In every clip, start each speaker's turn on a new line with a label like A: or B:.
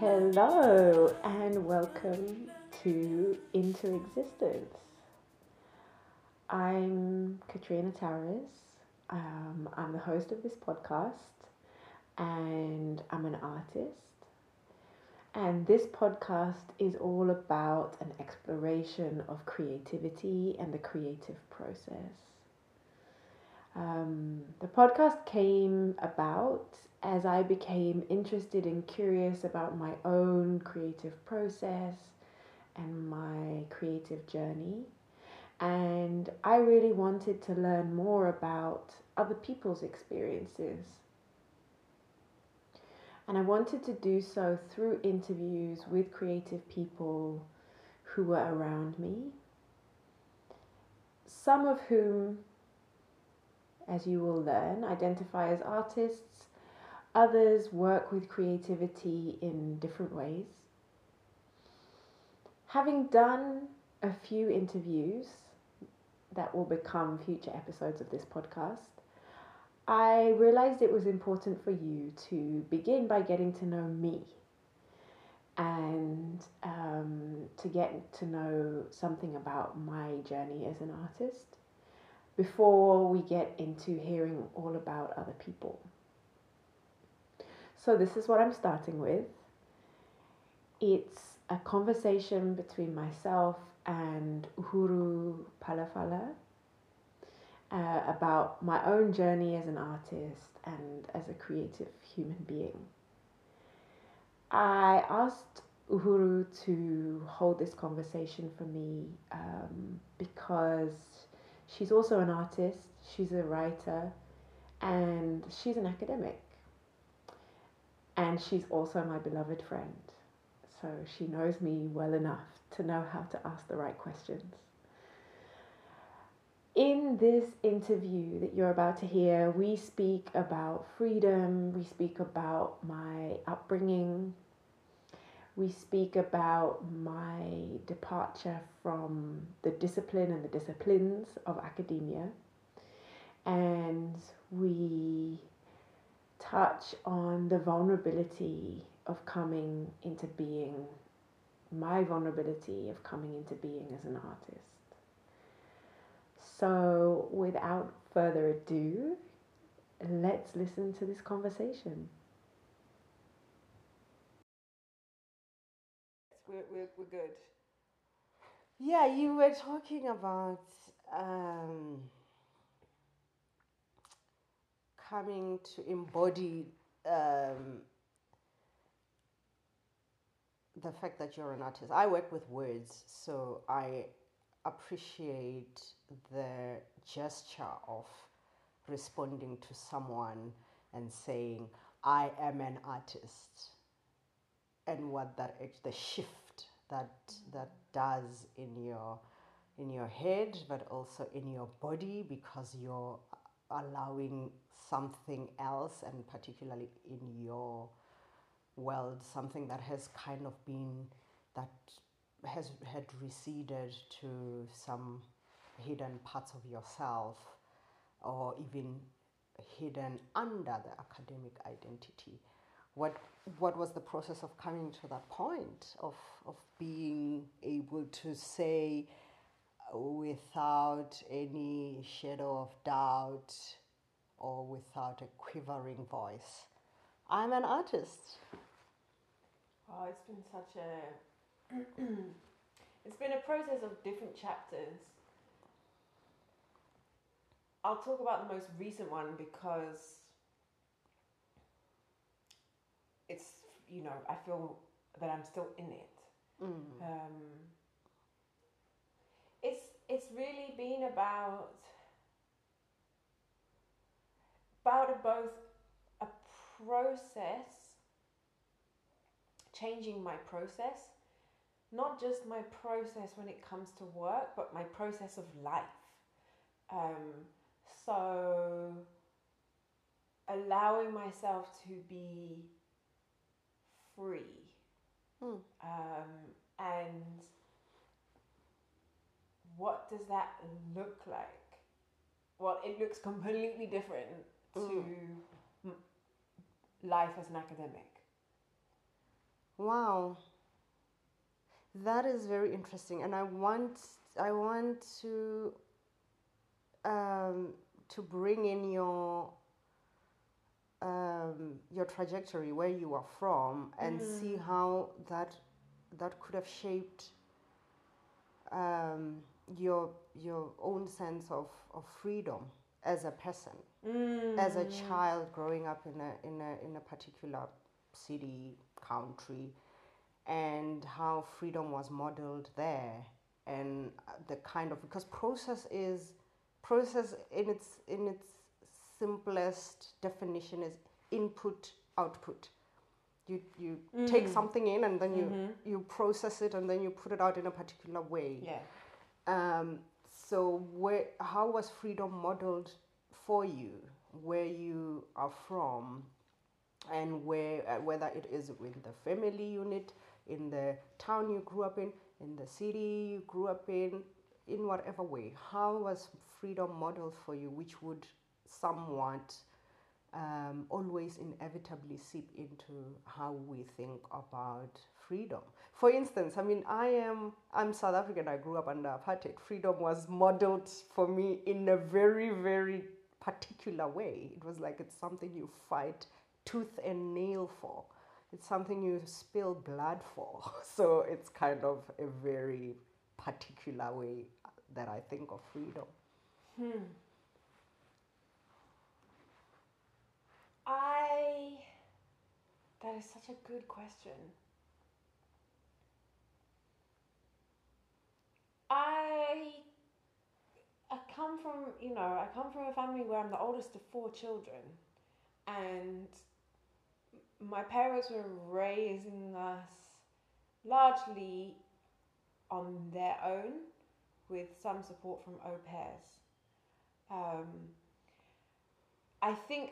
A: Hello and welcome to Into Existence. I'm Katrina Towers. Um, I'm the host of this podcast and I'm an artist. And this podcast is all about an exploration of creativity and the creative process. Um, the podcast came about as I became interested and curious about my own creative process and my creative journey. And I really wanted to learn more about other people's experiences. And I wanted to do so through interviews with creative people who were around me, some of whom as you will learn, identify as artists. Others work with creativity in different ways. Having done a few interviews that will become future episodes of this podcast, I realized it was important for you to begin by getting to know me and um, to get to know something about my journey as an artist before we get into hearing all about other people. So, this is what I'm starting with. It's a conversation between myself and Uhuru Phalafala uh, about my own journey as an artist and as a creative human being. I asked Uhuru to hold this conversation for me um, because She's also an artist, she's a writer, and she's an academic. And she's also my beloved friend. So she knows me well enough to know how to ask the right questions. In this interview that you're about to hear, we speak about freedom, we speak about my upbringing, we speak about my departure from the discipline and the disciplines of academia. And we touch on the vulnerability of coming into being, my vulnerability of coming into being as an artist. So, without further ado, let's listen to this conversation.
B: We're, we're, we're good.
A: Yeah, you were talking about um, coming to embody um, the fact that you're an artist. I work with words, so I appreciate the gesture of responding to someone and saying, I am an artist and what that the shift that that does in your in your head but also in your body because you're allowing something else and particularly in your world something that has kind of been that has had receded to some hidden parts of yourself or even hidden under the academic identity what what was the process of coming to that point of of being able to say without any shadow of doubt or without a quivering voice? I'm an artist.
B: Oh it's been such a it's been a process of different chapters. I'll talk about the most recent one because it's you know I feel that I'm still in it. Mm. Um, it's it's really been about about a, both a process changing my process not just my process when it comes to work but my process of life um, so allowing myself to be free. Mm. Um, and what does that look like? Well, it looks completely different mm. to life as an academic. Wow. That is very interesting, and I want I want to um, to bring in your your trajectory where you are from and see
A: Mm.
B: how that that could have shaped um, your your own sense of, of freedom as a person as a
A: Mm.
B: child growing up in a in a in a particular city country and how freedom was modeled there and the kind of because process is process in its in its simplest definition is input output you you take
A: Mm.
B: something in and then you
A: Mhm.
B: you process it and then you put it out in a particular way
A: Yeah.
B: um, so where how was freedom modeled for you where you are from and where uh, whether it is in the family unit in the town you grew up in in the city you grew up in in whatever way how was freedom modeled for you which would somewhat um, always inevitably seep into how we think about freedom. For instance, I mean, I am I'm South African. I grew up under apartheid. Freedom was modeled for me in a very very particular way. It was like it's something you fight tooth and nail for. It's something you spill blood for. So it's kind of a very particular way that I think of freedom.
A: Hmm. I. That is such a good question. I. I come from, you know, I come from a family where I'm the oldest of four children, and my parents were raising us largely on their own with some support from au pairs. Um, I think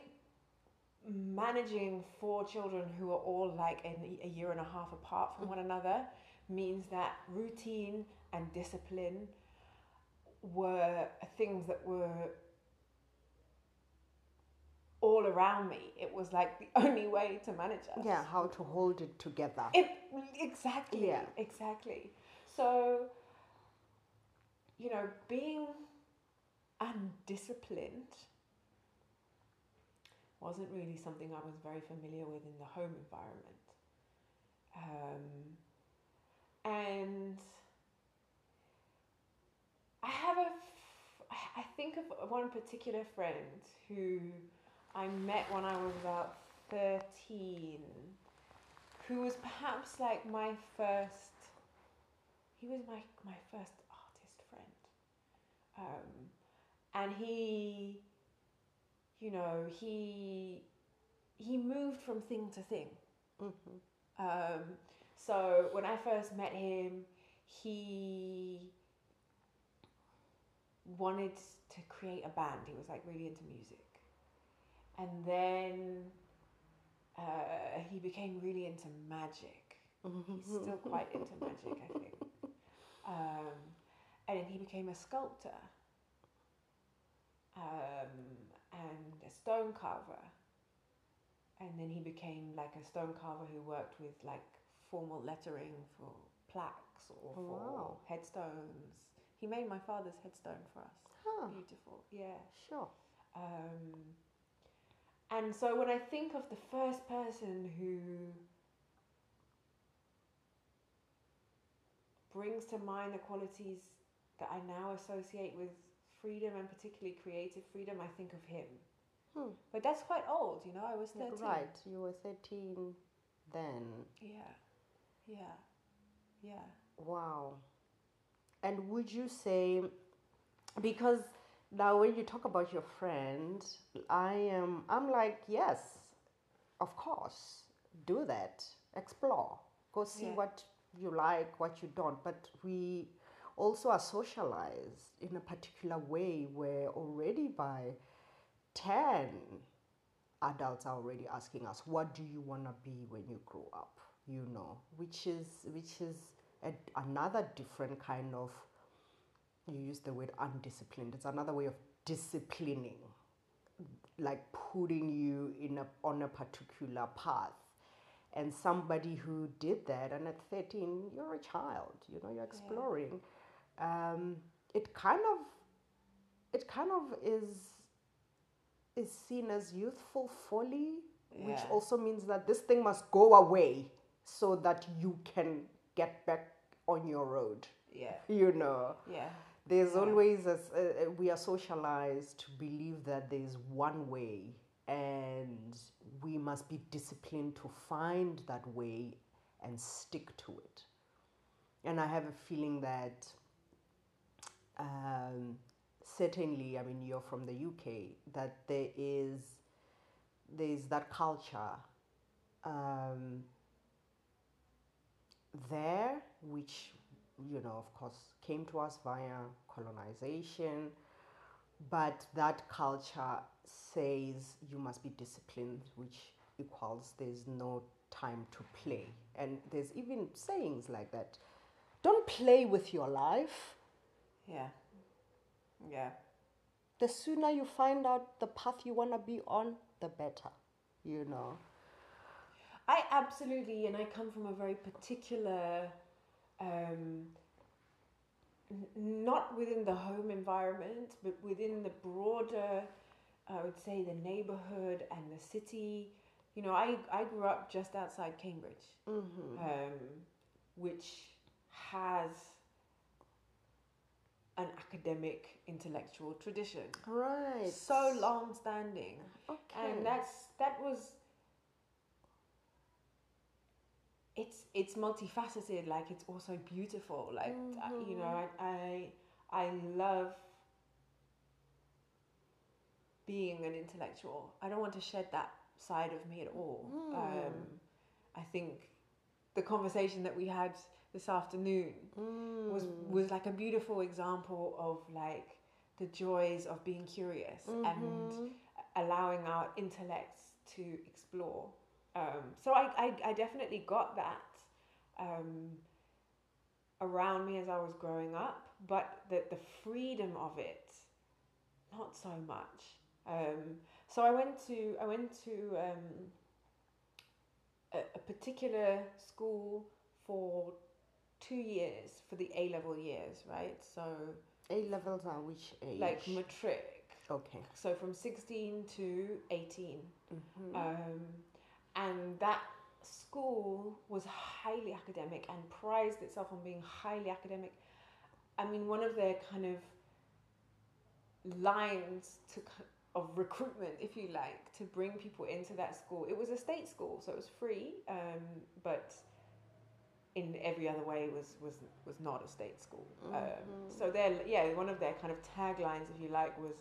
A: managing four children who are all like a, a year and a half apart from one another means that routine and discipline were things that were all around me. It was like the only way to manage us.
B: Yeah, how to hold it together.
A: It, exactly.
B: Yeah.
A: Exactly. So, you know, being undisciplined wasn't really something I was very familiar with in the home environment. Um, and I have a, I think of one particular friend who I met when I was about 13, who was perhaps like my first, he was my, my first artist friend. Um, and he, you know, he, he moved from thing to thing.
B: hmm
A: Um, so when I first met him, he wanted to create a band. He was like really into music, and then uh, he became really into magic. He's still quite into magic, I think. Um, and then he became a sculptor um, and a stone carver. And then he became like a stone carver who worked with like formal lettering for plaques or for
B: Wow.
A: headstones. He made my father's headstone for us.
B: Huh,
A: Beautiful, yeah.
B: sure.
A: Um, and so when I think of the first person who brings to mind the qualities that I now associate with freedom and particularly creative freedom, I think of him.
B: Hmm.
A: But that's quite old, you know, I was 13.
B: Right, you were 13 then.
A: Yeah, yeah, yeah.
B: Wow. And would you say, because now when you talk about your friend, I am, I'm like, yes, of course, do that, explore, go see
A: Yeah.
B: what you like, what you don't. But we also are socialized in a particular way where already by 10, adults are already asking us, what do you want to be when you grow up? You know, which is, which is a, another different kind of you use the word undisciplined. It's another way of disciplining like putting you in a on a particular path. And somebody who did that and at 13 you're a child you know you're exploring um, it kind of it kind of is is seen as youthful folly which also means that this thing must go away so that you can get back on your road
A: Yeah.
B: you know
A: Yeah.
B: there's
A: Yeah.
B: always a, s- uh, uh, we are socialized to believe that there's one way and we must be disciplined to find that way and stick to it and i have a feeling that um, certainly i mean you're from the uk that there is there's that culture um, there which you know of course came to us via colonization. But that culture says you must be disciplined which equals there's no time to play. And there's even sayings like that don't play with your life
A: Yeah. Yeah.
B: the sooner you find out the path you want to be on the better you know
A: I absolutely, and I come from a very particular, um, n- not within the home environment, but within the broader, I would say, the neighborhood and the city. You know, I, I grew up just outside Cambridge,
B: mm-hmm.
A: um, which has an academic intellectual tradition.
B: right.
A: So long standing
B: okay.
A: and that's that was it's it's multifaceted like it's also beautiful. Like uh, you know I, I i love being an intellectual. I don't want to shed that side of me at all. Um, i think the conversation that we had this afternoon was
B: Mm.
A: was like a beautiful example of like the joys of being curious and
B: Mhm.
A: allowing our intellects to explore. Um, so I, I, I definitely got that um, around me as I was growing up, but the, the freedom of it, not so much. Um, so I went to I went to um, a, a particular school for two years for the A level years, right? So
B: A levels are which age?
A: like matric.
B: okay.
A: So from 16 to 18.
B: Mhm.
A: Um, and that school was highly academic and prized itself on being highly academic. I mean, one of their kind of lines to of recruitment, if you like, to bring people into that school. It was a state school, so it was free, um, but in every other way was was was not a state school. Um, so their yeah, one of their kind of taglines, if you like, was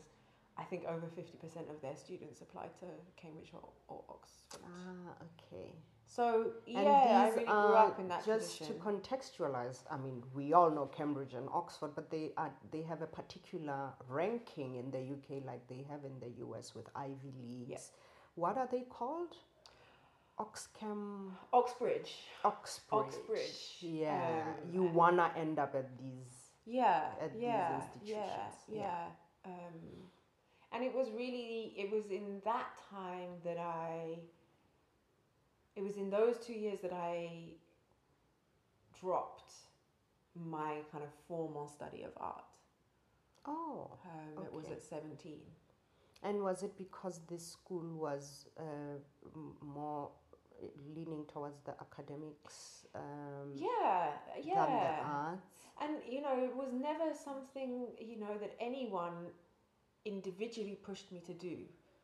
A: I think over fifty percent of their students applied to Cambridge or, or Oxford.
B: Ah, okay.
A: So yeah, I really grew up in that
B: just to contextualize. I mean, we all know Cambridge and Oxford, but they are they have a particular ranking in the UK, like they have in the US with Ivy Leagues.
A: Yeah.
B: What are they called? Oxcam,
A: Oxbridge.
B: Oxbridge.
A: Oxbridge,
B: Yeah,
A: um,
B: you wanna end up at these.
A: Yeah,
B: at these
A: yeah, yeah,
B: institutions,
A: yeah.
B: yeah.
A: Um, and it was really, it was in that time that I, it was in those two years that I dropped my kind of formal study of art.
B: Oh,
A: Um, It was at 17.
B: and was it because this school was uh, m- more leaning towards the academics um,
A: Yeah,
B: than the
A: yeah.
B: arts?
A: And, you know, it was never something, you know, that anyone individually pushed me to do.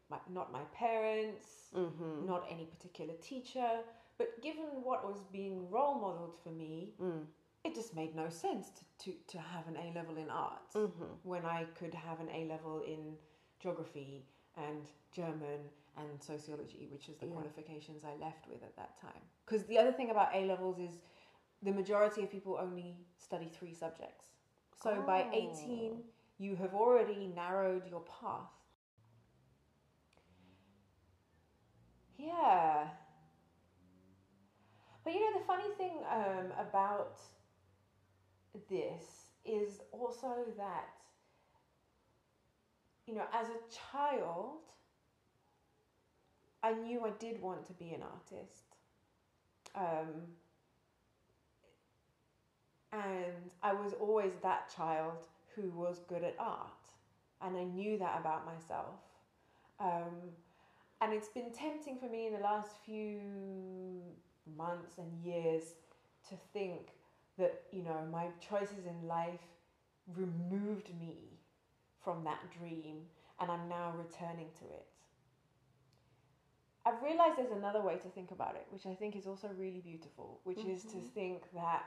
A: My, not my parents,
B: Mm-hmm.
A: not any particular teacher, but given what was being role modeled for me,
B: Mm.
A: it just made no sense to, to, to have an A level in art
B: Mm-hmm.
A: when I could have an A level in geography and German and sociology, which is the
B: Yeah.
A: qualifications I left with at that time. Because the other thing about A levels is the majority of people only study three subjects. So by 18, you have already narrowed your path. Yeah. But you know, the funny thing um, about this is also that, you know, as a child, I knew I did want to be an artist. Um, and I was always that child who was good at art, and I knew that about myself. Um, and it's been tempting for me in the last few months and years to think that, you know, my choices in life removed me from that dream and I'm now returning to it. I've realized there's another way to think about it, which I think is also really beautiful, which mm-hmm. is to mm-hmm. think that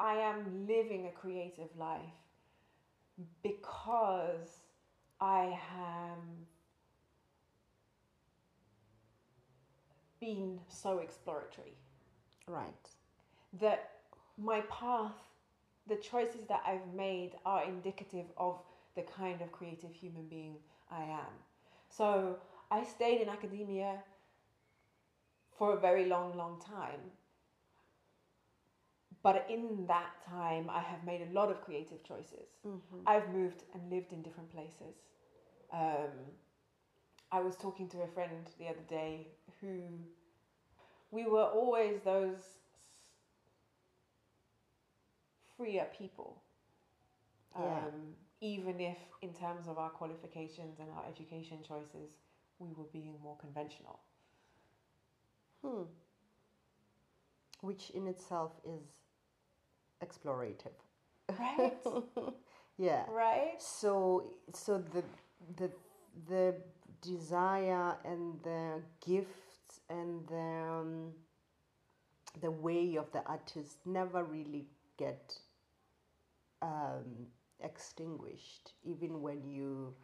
A: I am living a creative life because I am been so exploratory.
B: Right.
A: That my path, the choices that I've made are indicative of the kind of creative human being I am. So I stayed in academia for a very long, long time. But in that time, I have made a lot of creative choices. Mm-hmm. I've moved and lived in different places. Um, I was talking to a friend the other day who we were always those freer people. Yeah. Um, even if, in terms of our qualifications and our education choices, we were being more conventional.
B: Hmm. Which in itself is explorative.
A: Right?
B: yeah.
A: Right?
B: So so the the the desire and the gifts and the um, the way of the artist never really get um, extinguished, even when you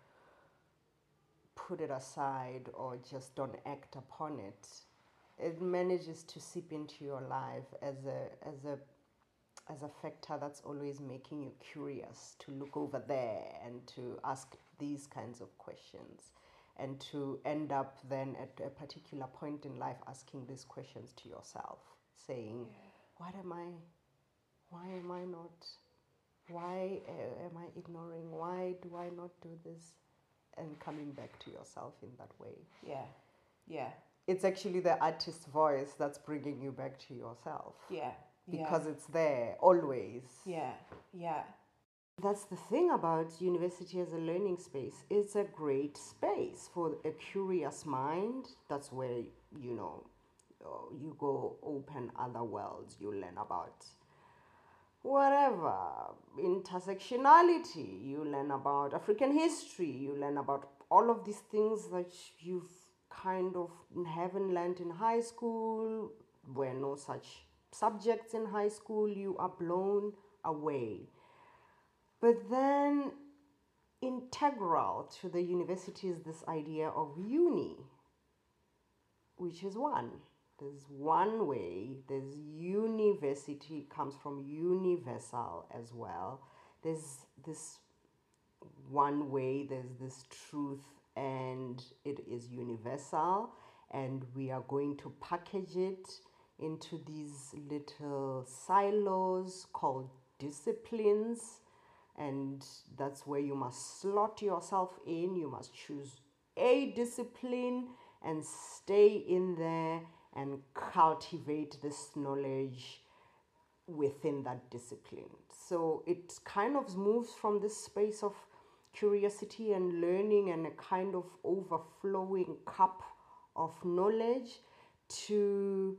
B: put it aside or just don't act upon it. It manages to seep into your life as a as a as a factor that's always making you curious to look over there and to ask these kinds of questions and to end up then at a particular point in life asking these questions to yourself saying yeah. what am i why am i not why uh, am i ignoring why do i not do this and coming back to yourself in that way
A: yeah yeah
B: it's actually the artist's voice that's bringing you back to yourself
A: yeah
B: because
A: yeah.
B: it's there always.
A: Yeah, yeah.
B: That's the thing about university as a learning space. It's a great space for a curious mind. That's where, you know, you go open other worlds. You learn about whatever, intersectionality. You learn about African history. You learn about all of these things that you've kind of haven't learned in high school, where no such subjects in high school, you are blown away. But then, integral to the university is this idea of uni, which is one. There's one way, there's university, comes from universal as well. There's this one way, there's this truth, and it is universal, and we are going to package it into these little silos called disciplines and that's where you must slot yourself in you must choose a discipline and stay in there and cultivate this knowledge within that discipline. So it kind of moves from this space of curiosity and learning and a kind of overflowing cup of knowledge to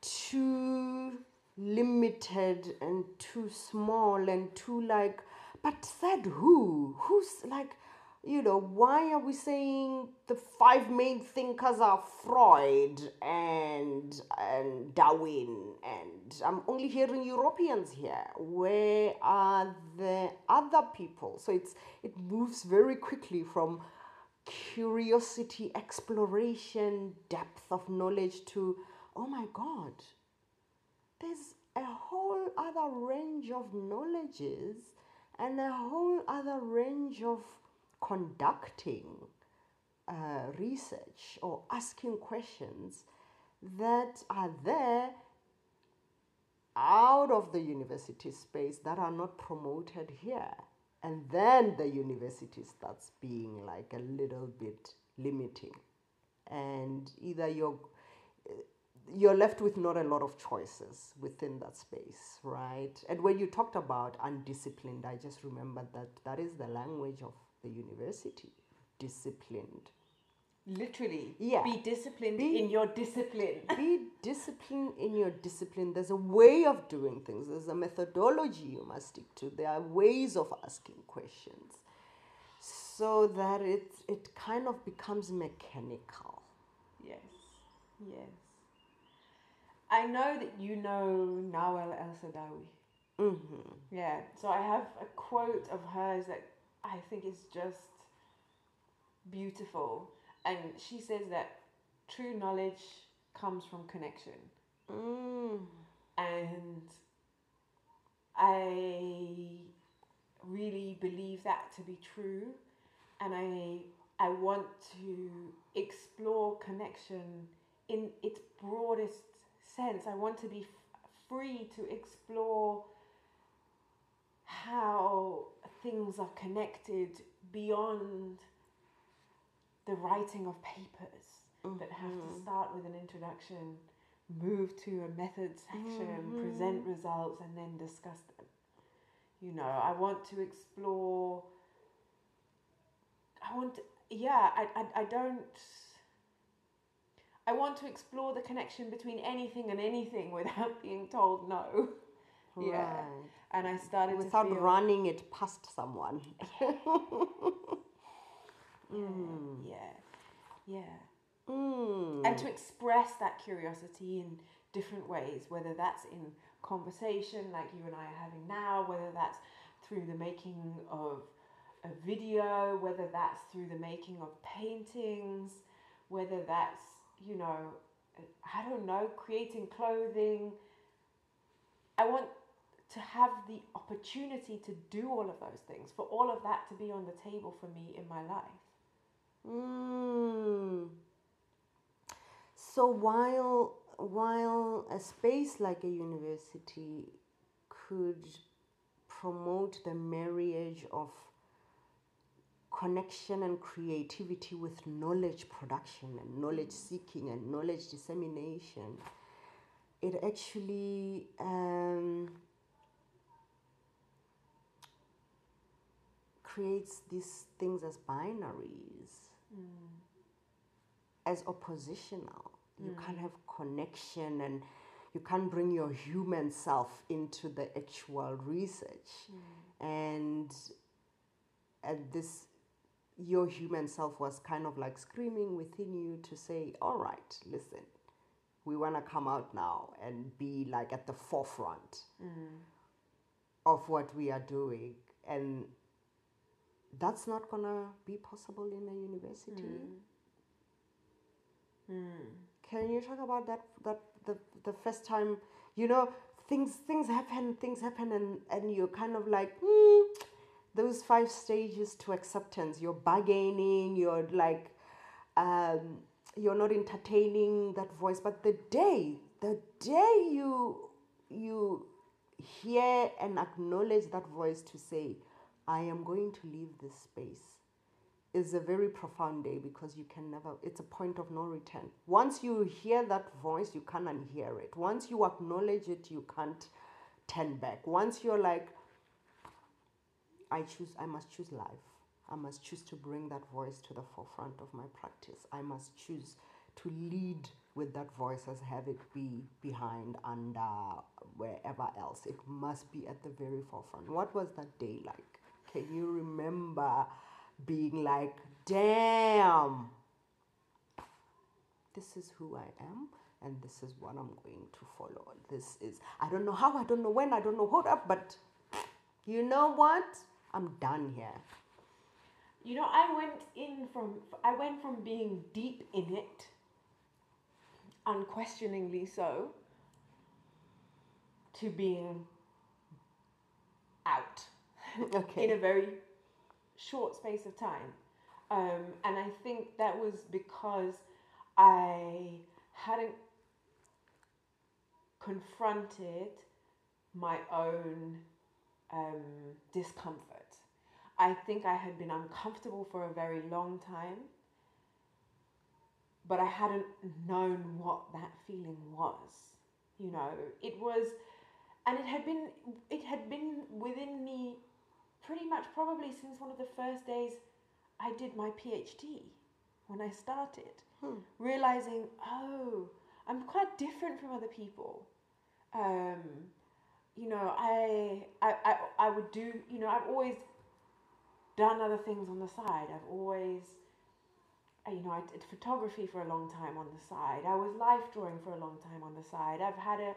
B: too limited and too small and too like but said who? Who's like you know why are we saying the five main thinkers are freud and and darwin and i'm only hearing europeans here. Where are the other people? So it's it moves very quickly from curiosity exploration depth of knowledge to oh my God, there's a whole other range of knowledges and a whole other range of conducting uh, research or asking questions that are there out of the university space that are not promoted here. And then the university starts being like a little bit limiting. And either you're you're left with not a lot of choices within that space, right? And when you talked about undisciplined, I just remembered that that is the language of the university disciplined.
A: Literally.
B: Yeah.
A: Be disciplined
B: Be-
A: in your discipline.
B: Be disciplined in your discipline. There's a way of doing things, there's a methodology you must stick to, there are ways of asking questions so that it, it kind of becomes mechanical.
A: yes. Yes. I know that you know Nawal El Saadawi.
B: hmm
A: Yeah. So I have a quote of hers that I think is just beautiful. And she says that true knowledge comes from connection.
B: Mm.
A: and I really believe that to be true, and I I want to explore connection in its broadest sense. I want to be f- free to explore how things are connected beyond the writing of papers that have to mm-hmm. start with an introduction, move to a method section, present mm-hmm. results, and then discuss them. You know, I want to explore. I want, to, yeah, I, I, I don't. I want to explore the connection between anything and anything without being told no. Yeah. And I started
B: Without
A: to feel,
B: running it past someone.
A: Yeah, yeah.
B: Mm.
A: and to express that curiosity in different ways, whether that's in conversation like you and I are having now, whether that's through the making of a video, whether that's through the making of paintings, whether that's, you know, I don't know, creating clothing. I want to have the opportunity to do all of those things, for all of that to be on the table for me in my life.
B: Mm. So while while a space like a university could promote the marriage of connection and creativity with knowledge production and knowledge seeking and knowledge dissemination, it actually um, creates these things as binaries mm. as oppositional. You can't mm. have connection and you can't bring your human self into the actual research. Mm. And and this your human self was kind of like screaming within you to say, All right, listen, we wanna come out now and be like at the forefront of what we are doing. And that's not gonna be possible in a university. Can you talk about that? That the the first time, you know, things things happen, things happen, and and you're kind of like, hmm, those five stages to acceptance. You're bargaining. You're like, um, you're not entertaining that voice. But the day, the day you you hear and acknowledge that voice to say, I am going to leave this space is a very profound day because you can never it's a point of no return. Once you hear that voice you can't unhear it. Once you acknowledge it you can't turn back. Once you're like i choose i must choose life. I must choose to bring that voice to the forefront of my practice. I must choose to lead with that voice as have it be behind uh, wherever else. It must be at the very forefront. What was that day like can you remember being like, damn, this is who I am and this is what I'm going to follow. This is, I don't know how, I don't know when, I don't know what up, but you know what? I'm done here.
A: You know, I went in from I went from being deep in it, unquestioningly so, to being out
B: Okay.
A: in a very short space of time. Um, and I think that was because I hadn't confronted my own um, discomfort. I think I had been uncomfortable for a very long time but I hadn't known what that feeling was. You know, it was, and it had been, it had been within me pretty much probably since one of the first days I did my PhD when I started,
B: Hmm.
A: realizing, oh, I'm quite different from other people. Um, you know, I, I, I, I would do, you know, I've always done other things on the side. I've always, you know, I did photography for a long time on the side. I was life drawing for a long time on the side. I've had a,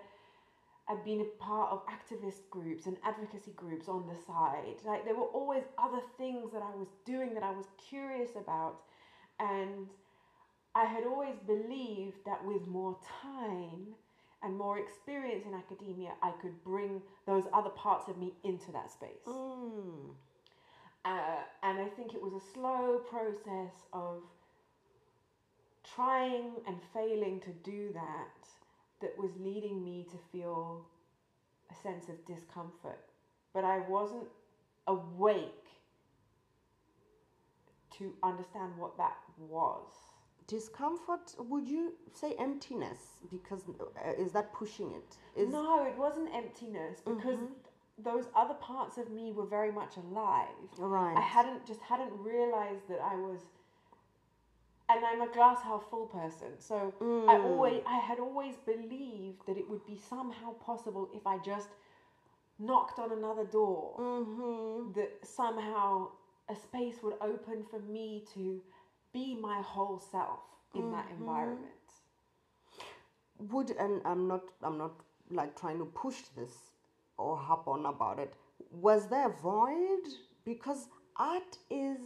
A: I've been a part of activist groups and advocacy groups on the side. Like there were always other things that I was doing that I was curious about, and I had always believed that with more time and more experience in academia, I could bring those other parts of me into that space.
B: Mm.
A: Uh, and I think it was a slow process of trying and failing to do that that was leading me to feel a sense of discomfort. But I wasn't awake to understand what that was.
B: Discomfort, would you say emptiness? Because uh, is that pushing it? Is
A: no, it wasn't emptiness because
B: Mhm.
A: those other parts of me were very much alive.
B: right.
A: I hadn't just hadn't realized that I was and I'm a glass half full person. So I
B: Mm.
A: always I had always believed that it would be somehow possible if I just knocked on another door
B: Mm-hmm.
A: that somehow a space would open for me to be my whole self in that
B: Mhm.
A: environment.
B: Would and I'm not I'm not like trying to push this or hop on about it. Was there a void? Because art is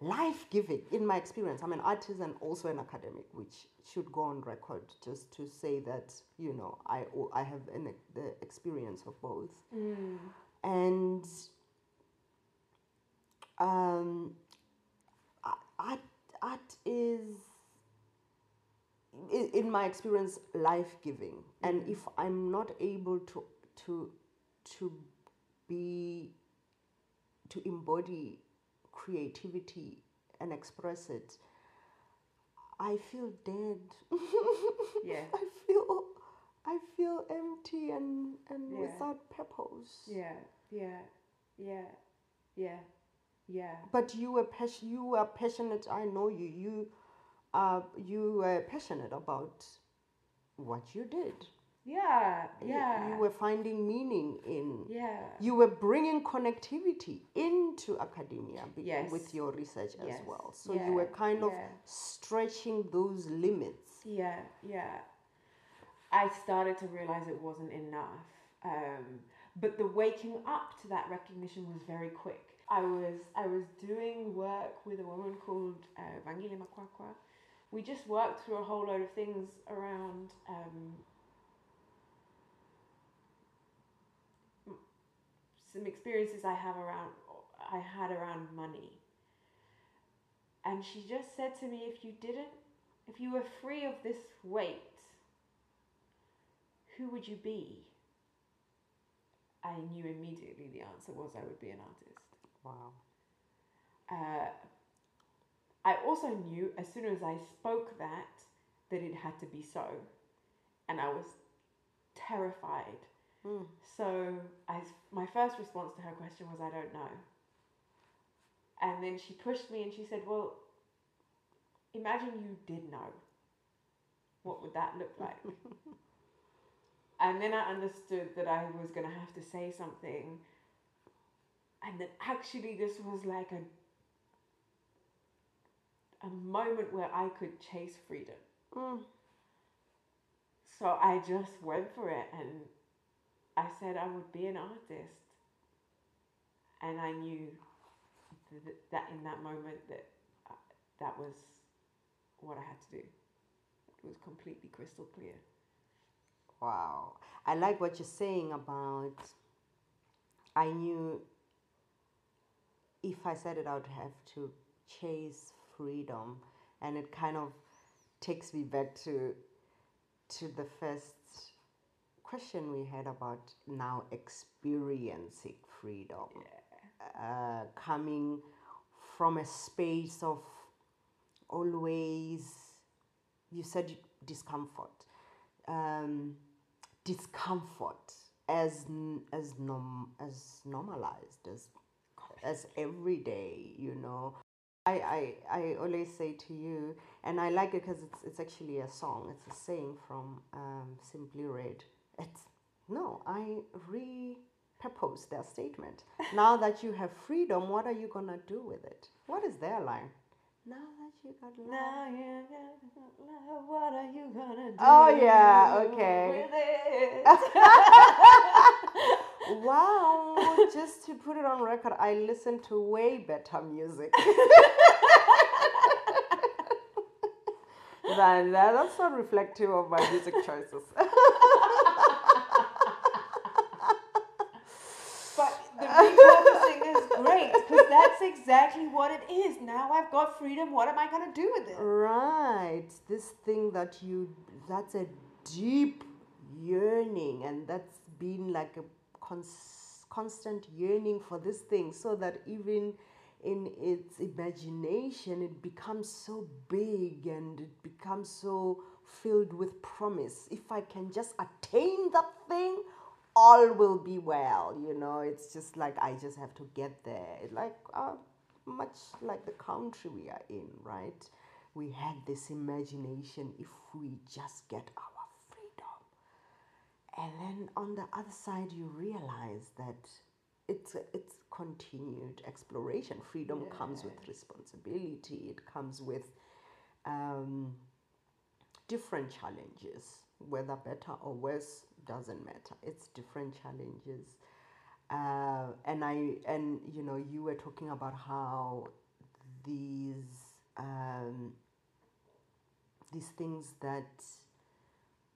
B: life giving in my experience. I'm an artist and also an academic, which should go on record just to say that you know I I have an, the experience of both.
A: Mm.
B: and um, art, art is, in my experience, life giving. And
A: Mhm.
B: if I'm not able to to to be to embody creativity and express it, I feel dead.
A: Yeah.
B: I feel I feel empty and, and
A: Yeah.
B: without purpose.
A: Yeah, yeah, yeah, yeah, yeah.
B: But you were pas- you were passionate. I know you. You, uh, you were passionate about what you did.
A: Yeah,
B: You-
A: yeah.
B: You, were finding meaning in.
A: yeah.
B: You were bringing connectivity into academia
A: Yes.
B: with your research as
A: Yes.
B: well. So
A: Yeah,
B: you were kind of
A: yeah.
B: stretching those limits.
A: Yeah, yeah. I started to realize it wasn't enough. Um, but the waking up to that recognition was very quick. I was I was doing work with a woman called uh, Vangile Makwakwa. We just worked through a whole load of things around um, some experiences I have around I had around money. And she just said to me, if you didn't if you were free of this weight, who would you be? I knew immediately the answer was I would be an artist.
B: Wow.
A: Uh, I also knew as soon as I spoke that that it had to be so, and I was terrified.
B: Mm.
A: So I, my first response to her question was, I don't know. And then she pushed me and she said, Well, imagine you did know. What would that look like? and then I understood that I was going to have to say something. And that actually, this was like a, a moment where I could chase freedom.
B: Mm.
A: So I just went for it and I said I would be an artist. And I knew th- that in that moment that uh, that was what I had to do. It was completely crystal clear.
B: Wow. I like what you're saying about I knew if I said it I would have to chase freedom and it kind of takes me back to to the first question we had about now experiencing freedom uh, coming from a space of always you said discomfort. Um, discomfort as as norm as normalized as as everyday. You know, I I, I always say to you, and I like it because it's it's actually a song. It's a saying from um, Simply Red. It's no, I repurpose their statement. now that you have freedom, what are you gonna do with it? What is their line? Now that you got love.
A: Now you got love, what are you gonna do?
B: Oh, yeah, okay. Wow, just to put it on record, I listen to way better music than that. That's not reflective of my music choices.
A: But the repurposing is great because that's exactly what it is. Now I've got freedom. What am I gonna do with it?
B: Right, this thing that you, that's a deep yearning, and that's been like a cons- constant yearning for this thing, so that even in its imagination, it becomes so big and it becomes so filled with promise. If I can just attain that thing, all will be well. You know, it's just like I just have to get there. It Like uh, much like the country we are in, right? We had this imagination if we just get our freedom. And then on the other side, you realize that it's it's continued exploration. Freedom comes with responsibility. It comes with um, different challenges, whether better or worse doesn't matter. It's different challenges. Uh, and I and you know you were talking about how these um, these things that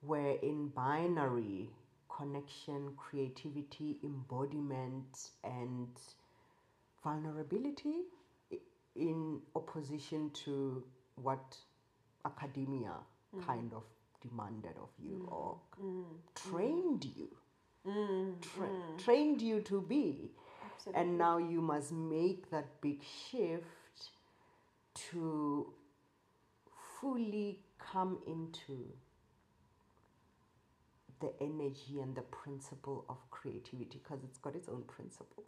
B: were in binary connection, creativity, embodiment, and vulnerability in opposition to what academia kind of demanded of you mm. or mm. Mm. trained you. Tra- trained you to be.
A: Absolutely.
B: and now you must make that big shift to fully come into the energy and the principle of creativity because it's got its own principles.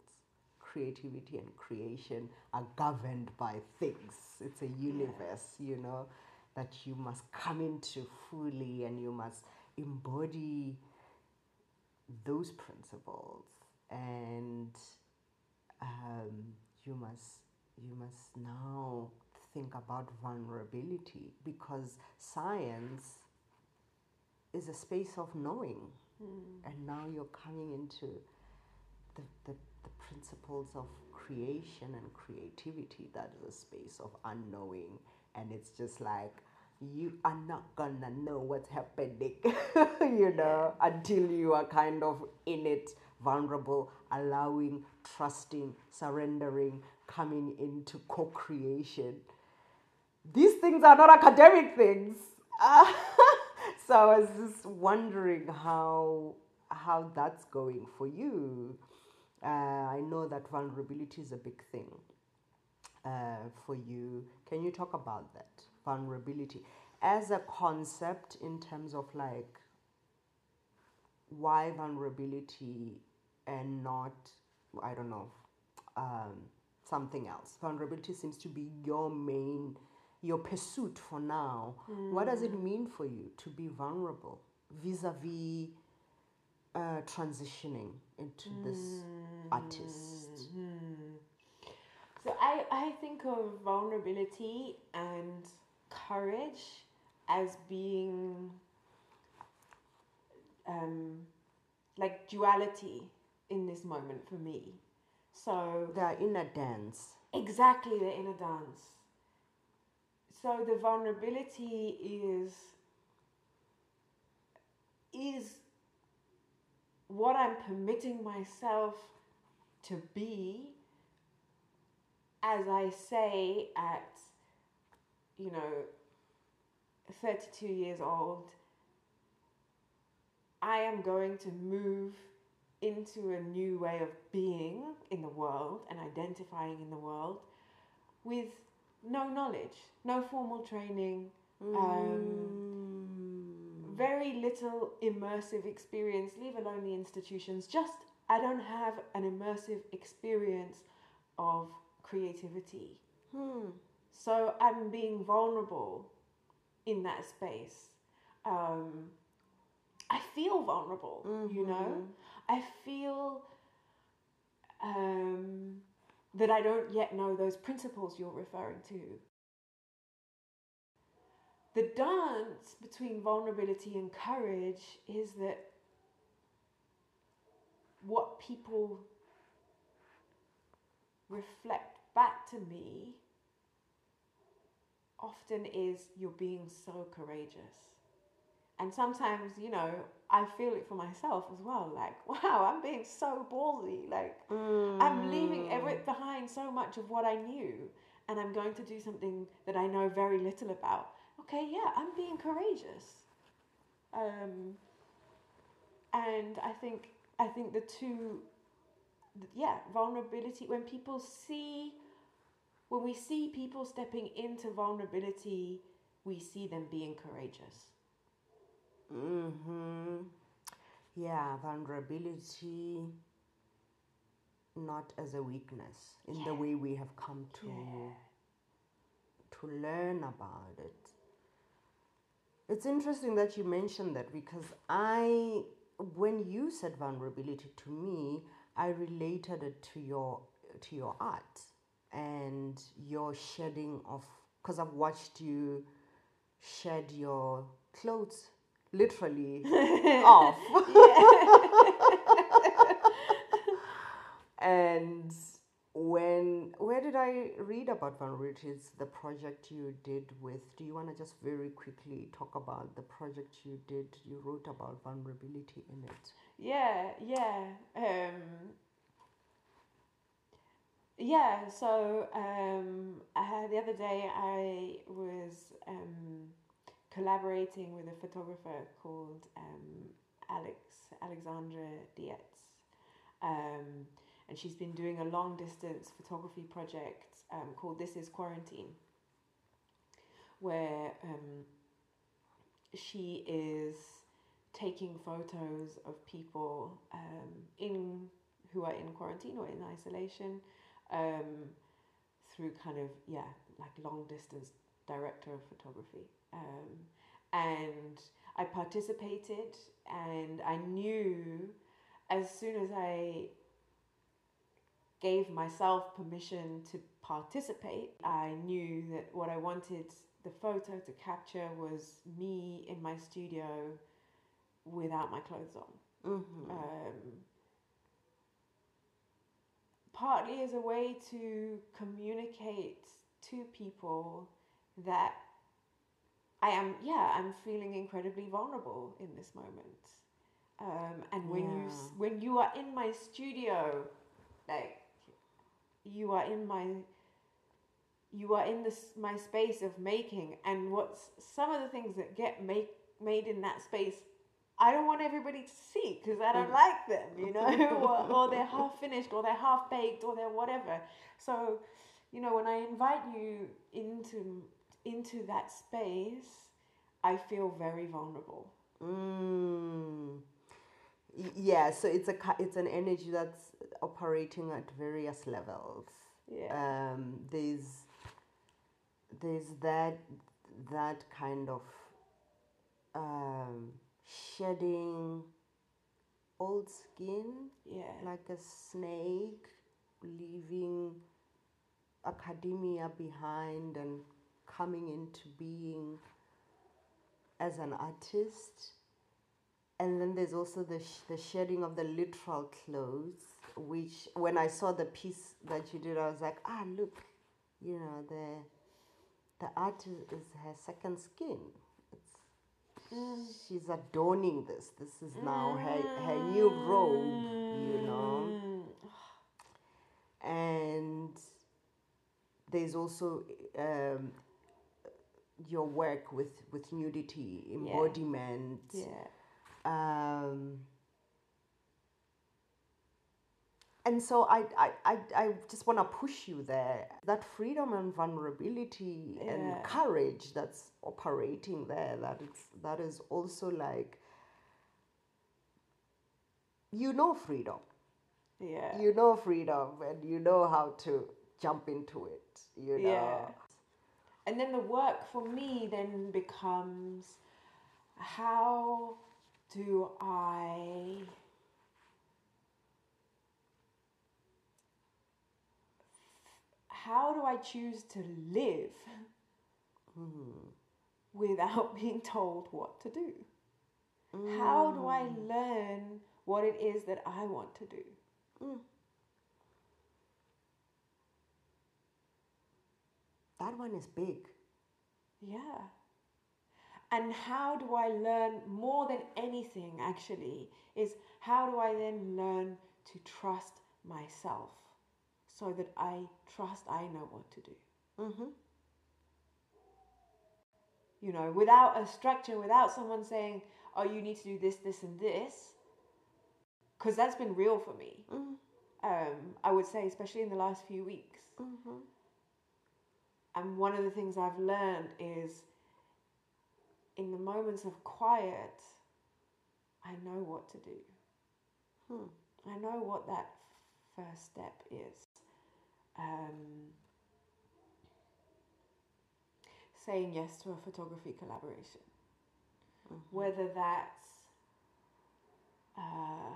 B: Creativity and creation are governed by things. It's a universe, you know, that you must come into fully and you must embody those principles. And um, you must you must now think about vulnerability because science is a space of knowing. And now you're coming into the, the, the principles of creation and creativity that is a space of unknowing and it's just like you are not gonna know what's happening you know until you are kind of in it vulnerable allowing trusting surrendering coming into co-creation these things are not academic things. so I was just wondering how how that's going for you. Uh, I know that vulnerability is a big thing uh, for you. Can you talk about that vulnerability as a concept in terms of like why vulnerability and not I don't know um, something else. Vulnerability seems to be your main your pursuit for now. What does it mean for you to be vulnerable vis-a-vis uh, transitioning into this artist?
A: So I, I think of vulnerability and courage as being um, like duality in this moment for me. So
B: They are in a dance.
A: exactly the inner dance. So the vulnerability is is what I'm permitting myself to be as I say at you know 32 years old I am going to move into a new way of being in the world and identifying in the world with no knowledge, no formal training, um, very little immersive experience, leave alone the institutions, just I don't have an immersive experience of creativity.
B: Hmm.
A: So I'm being vulnerable in that space. Um, I feel vulnerable, you know? I feel um, that I don't yet know those principles you're referring to. The dance between vulnerability and courage is that what people reflect back to me often is you're being so courageous. And sometimes, you know, I feel it for myself as well. Like, wow, I'm being so ballsy. Like, I'm leaving everything behind so much of what I knew, and I'm going to do something that I know very little about. Okay, yeah, I'm being courageous. Um, and I think I think the two, yeah, vulnerability. When people see, when we see people stepping into vulnerability, we see them being courageous.
B: Mm-hmm. Yeah, vulnerability not as a weakness in the way we have come to
A: Yeah.
B: to learn about it. It's interesting that you mentioned that because I when you said vulnerability to me, I related it to your to your art and your shedding of because I've watched you shed your clothes literally off. and when where did I read about vulnerability? It's the project you did with. Do you want to just very quickly talk about the project you did? You wrote about vulnerability in it.
A: Yeah, yeah. Um, yeah, so um, uh, the other day I was um, collaborating with a photographer called um, Alex Alexandra Dietz. Um, and she's been doing a long distance photography project um, called This Is Quarantine, where um, she is taking photos of people in who are in quarantine or in isolation um, through kind of yeah like long distance director of photography um, and I participated and I knew as soon as I gave myself permission to participate I knew that what I wanted the photo to capture was me in my studio without my clothes on.
B: Mm-hmm.
A: Um, partly as a way to communicate to people that I am, yeah, I'm feeling incredibly vulnerable in this moment. Um, and when you when you are in my studio, like you are in my you are in this my space of making and what's some of the things that get make made in that space I don't want everybody to see because I don't like them, you know, or, or they're half finished, or they're half baked, or they're whatever. So, you know, when I invite you into into that space, I feel very vulnerable.
B: Mm. Yeah, so it's a it's an energy that's operating at various levels.
A: Yeah,
B: Um, there's there's that that kind of um, shedding old skin
A: yeah,
B: like a snake leaving academia behind and coming into being as an artist. And then there's also the, sh- the shedding of the literal clothes which when i saw the piece that you did i was like ah look you know the the art is, is her second skin she's adorning this. This is now her her new robe you know.
A: Mm.
B: and there's also um, your work with with nudity embodiment.
A: Yeah,
B: um, and so I, I, I, I just want to push you there. That freedom and vulnerability
A: Yeah.
B: and courage that's operating there that it's that is also like you know freedom.
A: Yeah.
B: You know freedom and you know how to jump into it, you know.
A: Yeah. And then the work for me then becomes how do I how do I choose to live hmm. Without being told what to do? How do I learn what it is that I want to do?
B: That one is big.
A: Yeah. And how do I learn more than anything, actually, is how do I then learn to trust myself so that I trust I know what to do?
B: Mm-hmm.
A: You know, without a structure, without someone saying, oh, you need to do this, this, and this, because that's been real for me.
B: Mm-hmm.
A: Um, I would say, especially in the last few weeks.
B: Mm-hmm.
A: And one of the things I've learned is in the moments of quiet, I know what to do.
B: Hmm.
A: I know what that first step is. Um, saying yes to a photography collaboration. Whether that's uh,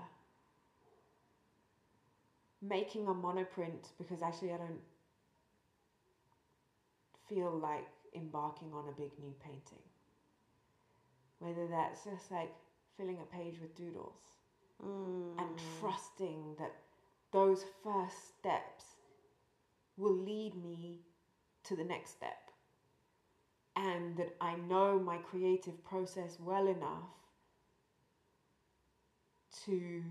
A: making a monoprint because actually I don't feel like embarking on a big new painting. Whether that's just like filling a page with doodles
B: Mm.
A: and trusting that those first steps will lead me to the next step and that I know my creative process well enough to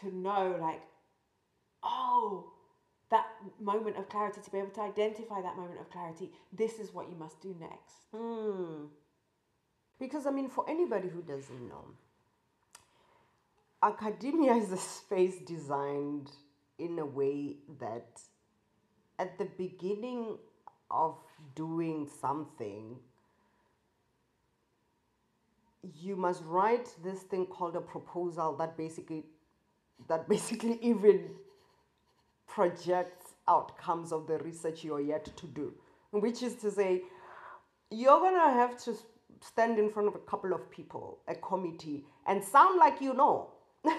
A: to know like oh that moment of clarity to be able to identify that moment of clarity this is what you must do next
B: Mm. Because, I mean, for anybody who doesn't know, academia is a space designed in a way that at the beginning of doing something, you must write this thing called a proposal that basically that basically even projects outcomes of the research you're yet to do. Which is to say you're gonna have to stand in front of a couple of people a committee and sound like you know.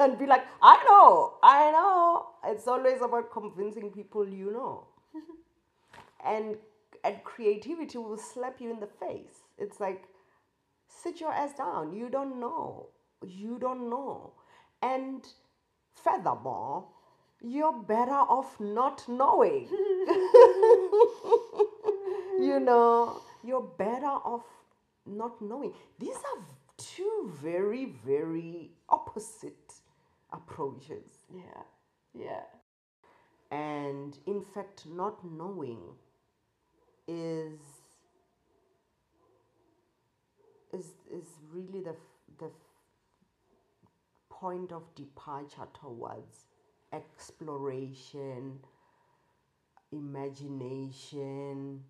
B: And be like i know i know. It's always about convincing people you know and and creativity will slap you in the face. It's like sit your ass down. You don't know. You don't know. And furthermore you're better off not knowing. You know you're better off not knowing. These are two very very opposite approaches.
A: Yeah. Yeah.
B: And in fact not knowing is is is really the the point of departure towards exploration imagination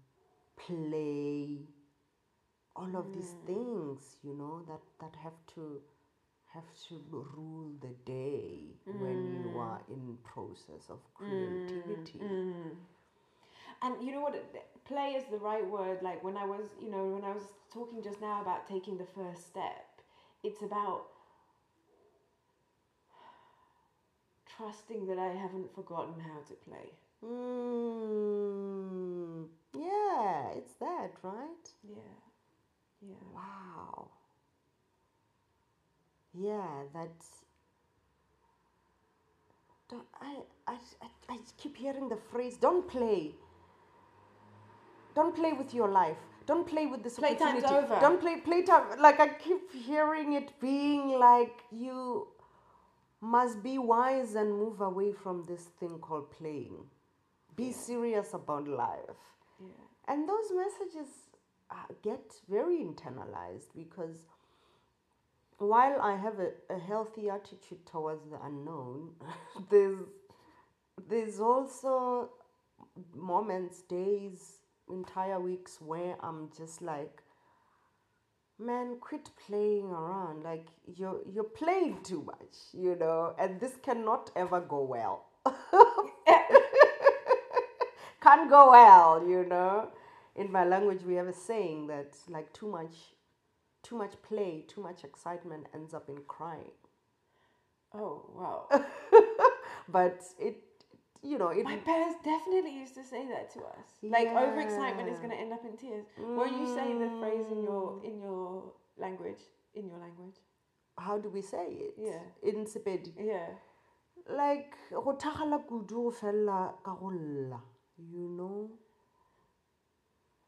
B: play all of these hmm. things you know that that have to have to rule the day when you hmm. are in process of hmm. creativity
A: and you know what play is the right word like when i was you know when i was talking just now about taking the first step it's about trusting that i haven't forgotten how to play
B: Mm, yeah, it's that, right?
A: yeah yeah
B: Wow. Yeah, that's. Don't, I, I, I, I keep hearing the phrase don't play. Don't play with your life. Don't play with this
A: Playtime's
B: opportunity.
A: over.
B: Don't play play time. Like I keep hearing it being like you must be wise and move away from this thing called playing. Be serious about life.
A: yeah
B: And those messages uh, get very internalized because while I have a, a healthy attitude towards the unknown, there's there's also moments, days, entire weeks where I'm just like, man, quit playing around. Like you're you're playing too much, you know, and this cannot ever go well. Can't go well, you know. In my language, we have a saying that like too much, too much play, too much excitement ends up in crying.
A: Oh wow.
B: But it, you know, it.
A: My parents definitely used to say that to us. Like overexcitement is going to end up in tears. When you say the phrase in your
B: Mm.
A: in your language, in your language,
B: How do we say it?
A: Yeah.
B: In Sepedi.
A: yeah,
B: like go thagala kudu fella ka you know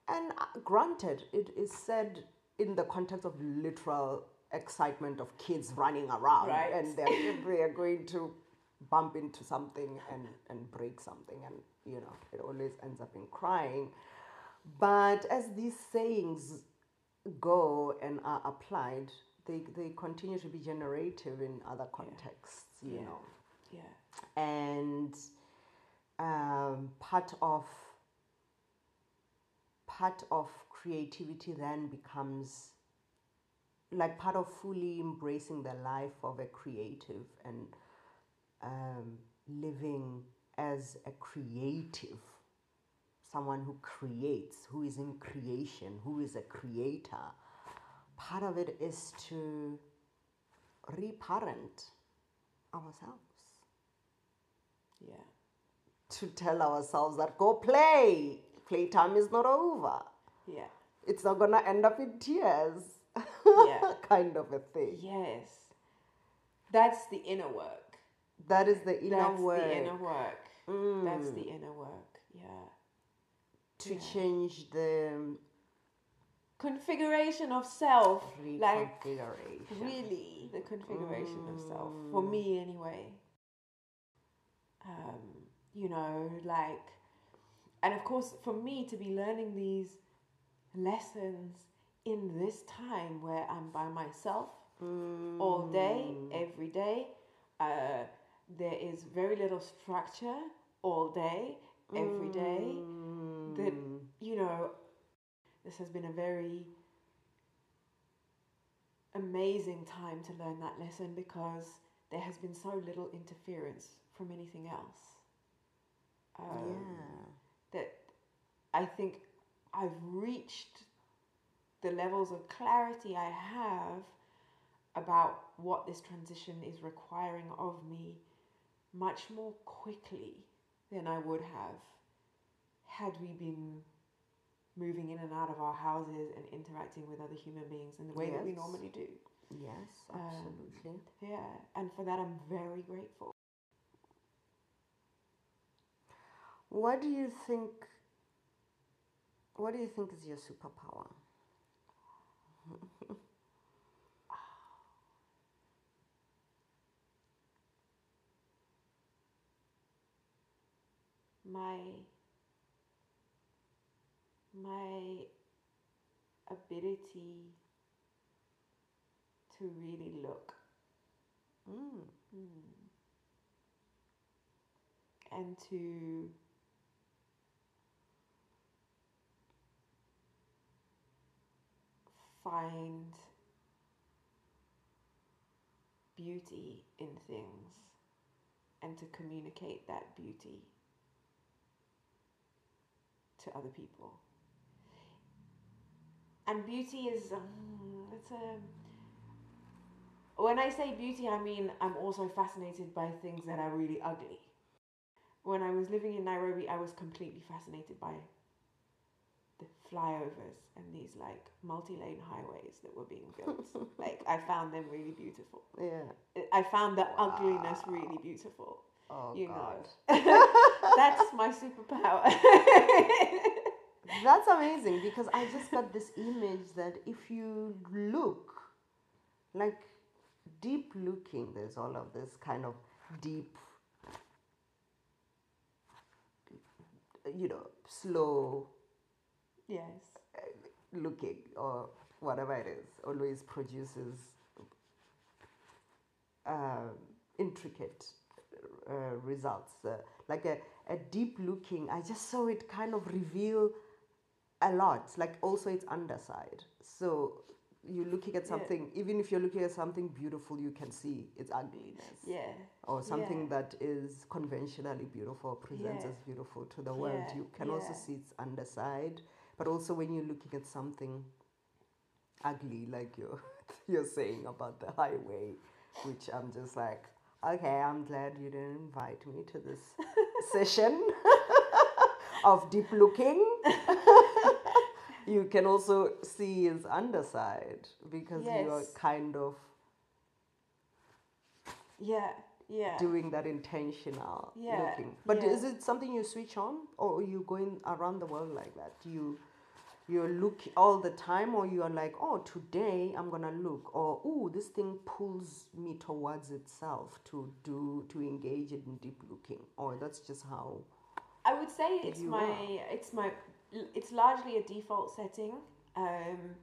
B: and uh, granted it is said in the context of literal excitement of kids running around
A: Right.
B: and they're, they are going to bump into something and, and break something and you know it always ends up in crying. But as these sayings go and are applied they, they continue to be generative in other contexts you
A: Yeah.
B: know.
A: Yeah,
B: and um, part of part of creativity then becomes like part of fully embracing the life of a creative and um, living as a creative someone who creates who is in creation who is a creator part of it is to reparent ourselves
A: yeah,
B: to tell ourselves that go play. Playtime is not over.
A: yeah,
B: It's not gonna end up in tears.
A: Yeah.
B: kind of a thing.
A: yes. That's the inner work.
B: That is the inner
A: That's
B: work
A: the inner work. That's
B: Mm.
A: the inner work. Yeah.
B: to
A: yeah.
B: change the
A: Configuration of self. Like really the configuration of self for me anyway um you know like and of course for me to be learning these lessons in this time where i'm by myself all day every day uh, there is very little structure all day every day that you know this has been a very amazing time to learn that lesson because there has been so little interference from anything else. Um,
B: yeah.
A: That I think I've reached the levels of clarity I have about what this transition is requiring of me much more quickly than I would have had we been moving in and out of our houses and interacting with other human beings in the way that we normally do.
B: Yes,
A: Um,
B: absolutely.
A: Yeah, and for that I'm very grateful.
B: what do you think? What do you think is your superpower?
A: My my ability to really look
B: Mm.
A: and to find beauty in things and to communicate that beauty to other people. And beauty is um, it's a when I say beauty, I mean I'm also fascinated by things that are really ugly. When I was living in Nairobi, I was completely fascinated by the flyovers and these like multi-lane highways that were being built. like I found them really beautiful.
B: Yeah.
A: I found the ugliness really beautiful.
B: Oh
A: You
B: God.
A: know, that's my superpower.
B: That's amazing because I just got this image that if you look, like deep looking, there's all of this kind of deep, you know, slow
A: yes.
B: looking or whatever it is, always produces um, intricate uh, results. Uh, like a, a deep looking, I just saw it kind of reveal a lot, like also its underside. So you're looking at
A: Yeah.
B: something, even if you're looking at something beautiful, you can see its ugliness.
A: Yeah.
B: Or something
A: Yeah.
B: that is conventionally beautiful, presents
A: Yeah.
B: as beautiful to the world.
A: Yeah,
B: You can also see its underside. But also when you're looking at something ugly, like you're, you're saying about the highway, which I'm just like, okay, I'm glad you didn't invite me to this session of deep looking. you can also see his underside because you're kind of
A: Yeah. Yeah.
B: doing that intentional
A: Yeah,
B: looking. But
A: yeah.
B: is it something you switch on, or are you going around the world like that? Do you you look all the time, or you are like, oh, today I'm gonna look, or oh, this thing pulls me towards itself to do to engage in deep looking, or that's just how.
A: I would say it's my
B: are.
A: it's my it's largely a default setting. Um,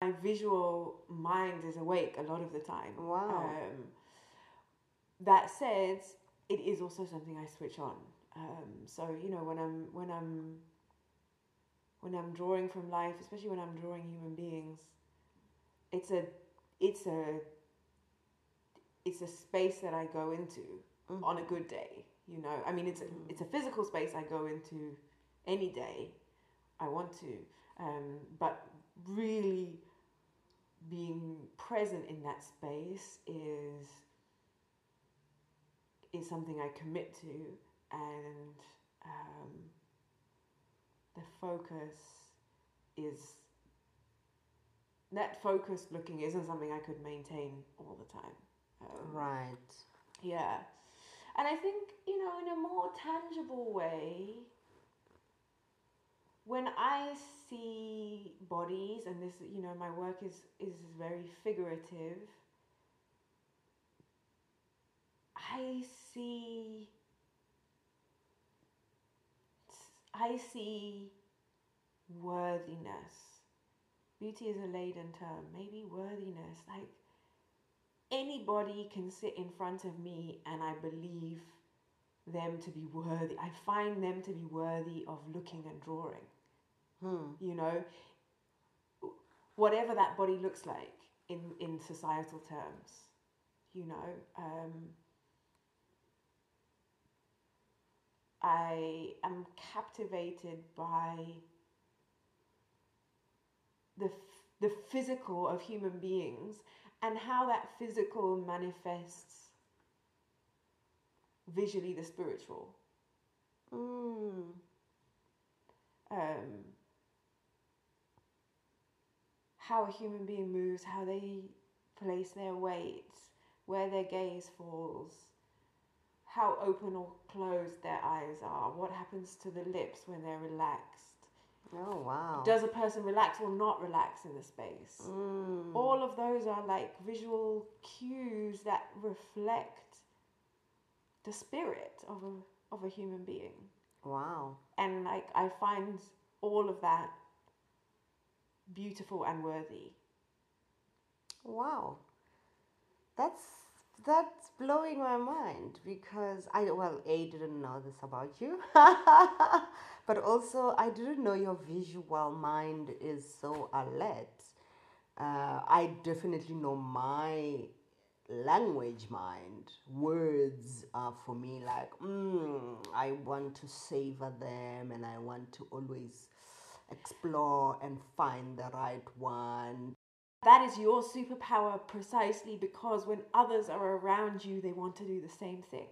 A: my visual mind is awake a lot of the time.
B: Wow.
A: Um, that said, it is also something I switch on. Um, so you know when I'm when I'm when I'm drawing from life, especially when I'm drawing human beings, it's a it's a it's a space that I go into
B: Mm.
A: on a good day. You know, I mean, it's a, it's a physical space I go into any day I want to, um, but really being present in that space is is something I commit to, and um, the focus is that focused looking isn't something I could maintain all the time. Um,
B: Right.
A: yeah. And I think, you know, in a more tangible way, when I see bodies, and this, you know, my work is, is very figurative, I see. I see worthiness. Beauty is a laden term. Maybe worthiness. Like, anybody can sit in front of me and I believe them to be worthy. I find them to be worthy of looking and drawing.
B: Hmm.
A: You know, whatever that body looks like in, in societal terms, you know. Um, I am captivated by the, the physical of human beings and how that physical manifests visually the spiritual.
B: Mm.
A: Um, how a human being moves, how they place their weight, where their gaze falls, how open or closed their eyes are, what happens to the lips when they're relaxed.
B: Oh wow.
A: Does a person relax or not relax in the space?
B: Mm.
A: all of those are like visual cues that reflect the spirit of a of a human being
B: Wow.
A: and like i find all of that beautiful and worthy
B: Wow. That's that's blowing my mind because I well a didn't know this about you, but also I didn't know your visual mind is so alert. Uh, I definitely know my language mind. Words are for me like mm, I want to savor them and I want to always explore and find the right one
A: that is your superpower precisely because when others are around you they want to do the same thing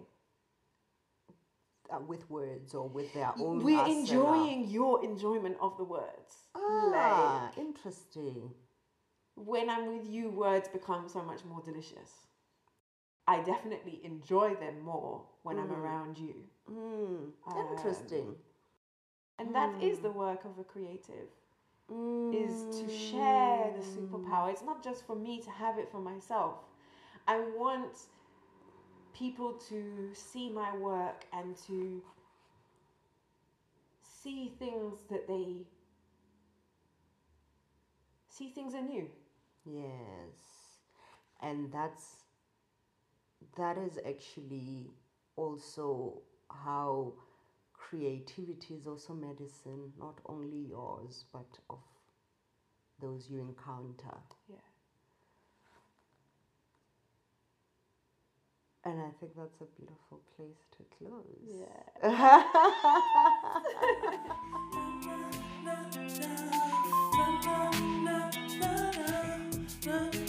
B: uh, with words or with their own.
A: we're enjoying your enjoyment of the words
B: Ah,
A: like
B: interesting.
A: when i'm with you words become so much more delicious i definitely enjoy them more when i'm
B: Mm.
A: around you
B: Mm,
A: Um,
B: interesting.
A: And that is
B: Mm.
A: the work of a creative
B: Mm.
A: is to share superpower. It's not just for me to have it for myself. I want people to see my work and to see things that they see things anew.
B: Yes, and that's that is actually also how creativity is also medicine, not only yours, but of those you encounter.
A: Yeah.
B: And I think that's a beautiful place to close.
A: Yeah.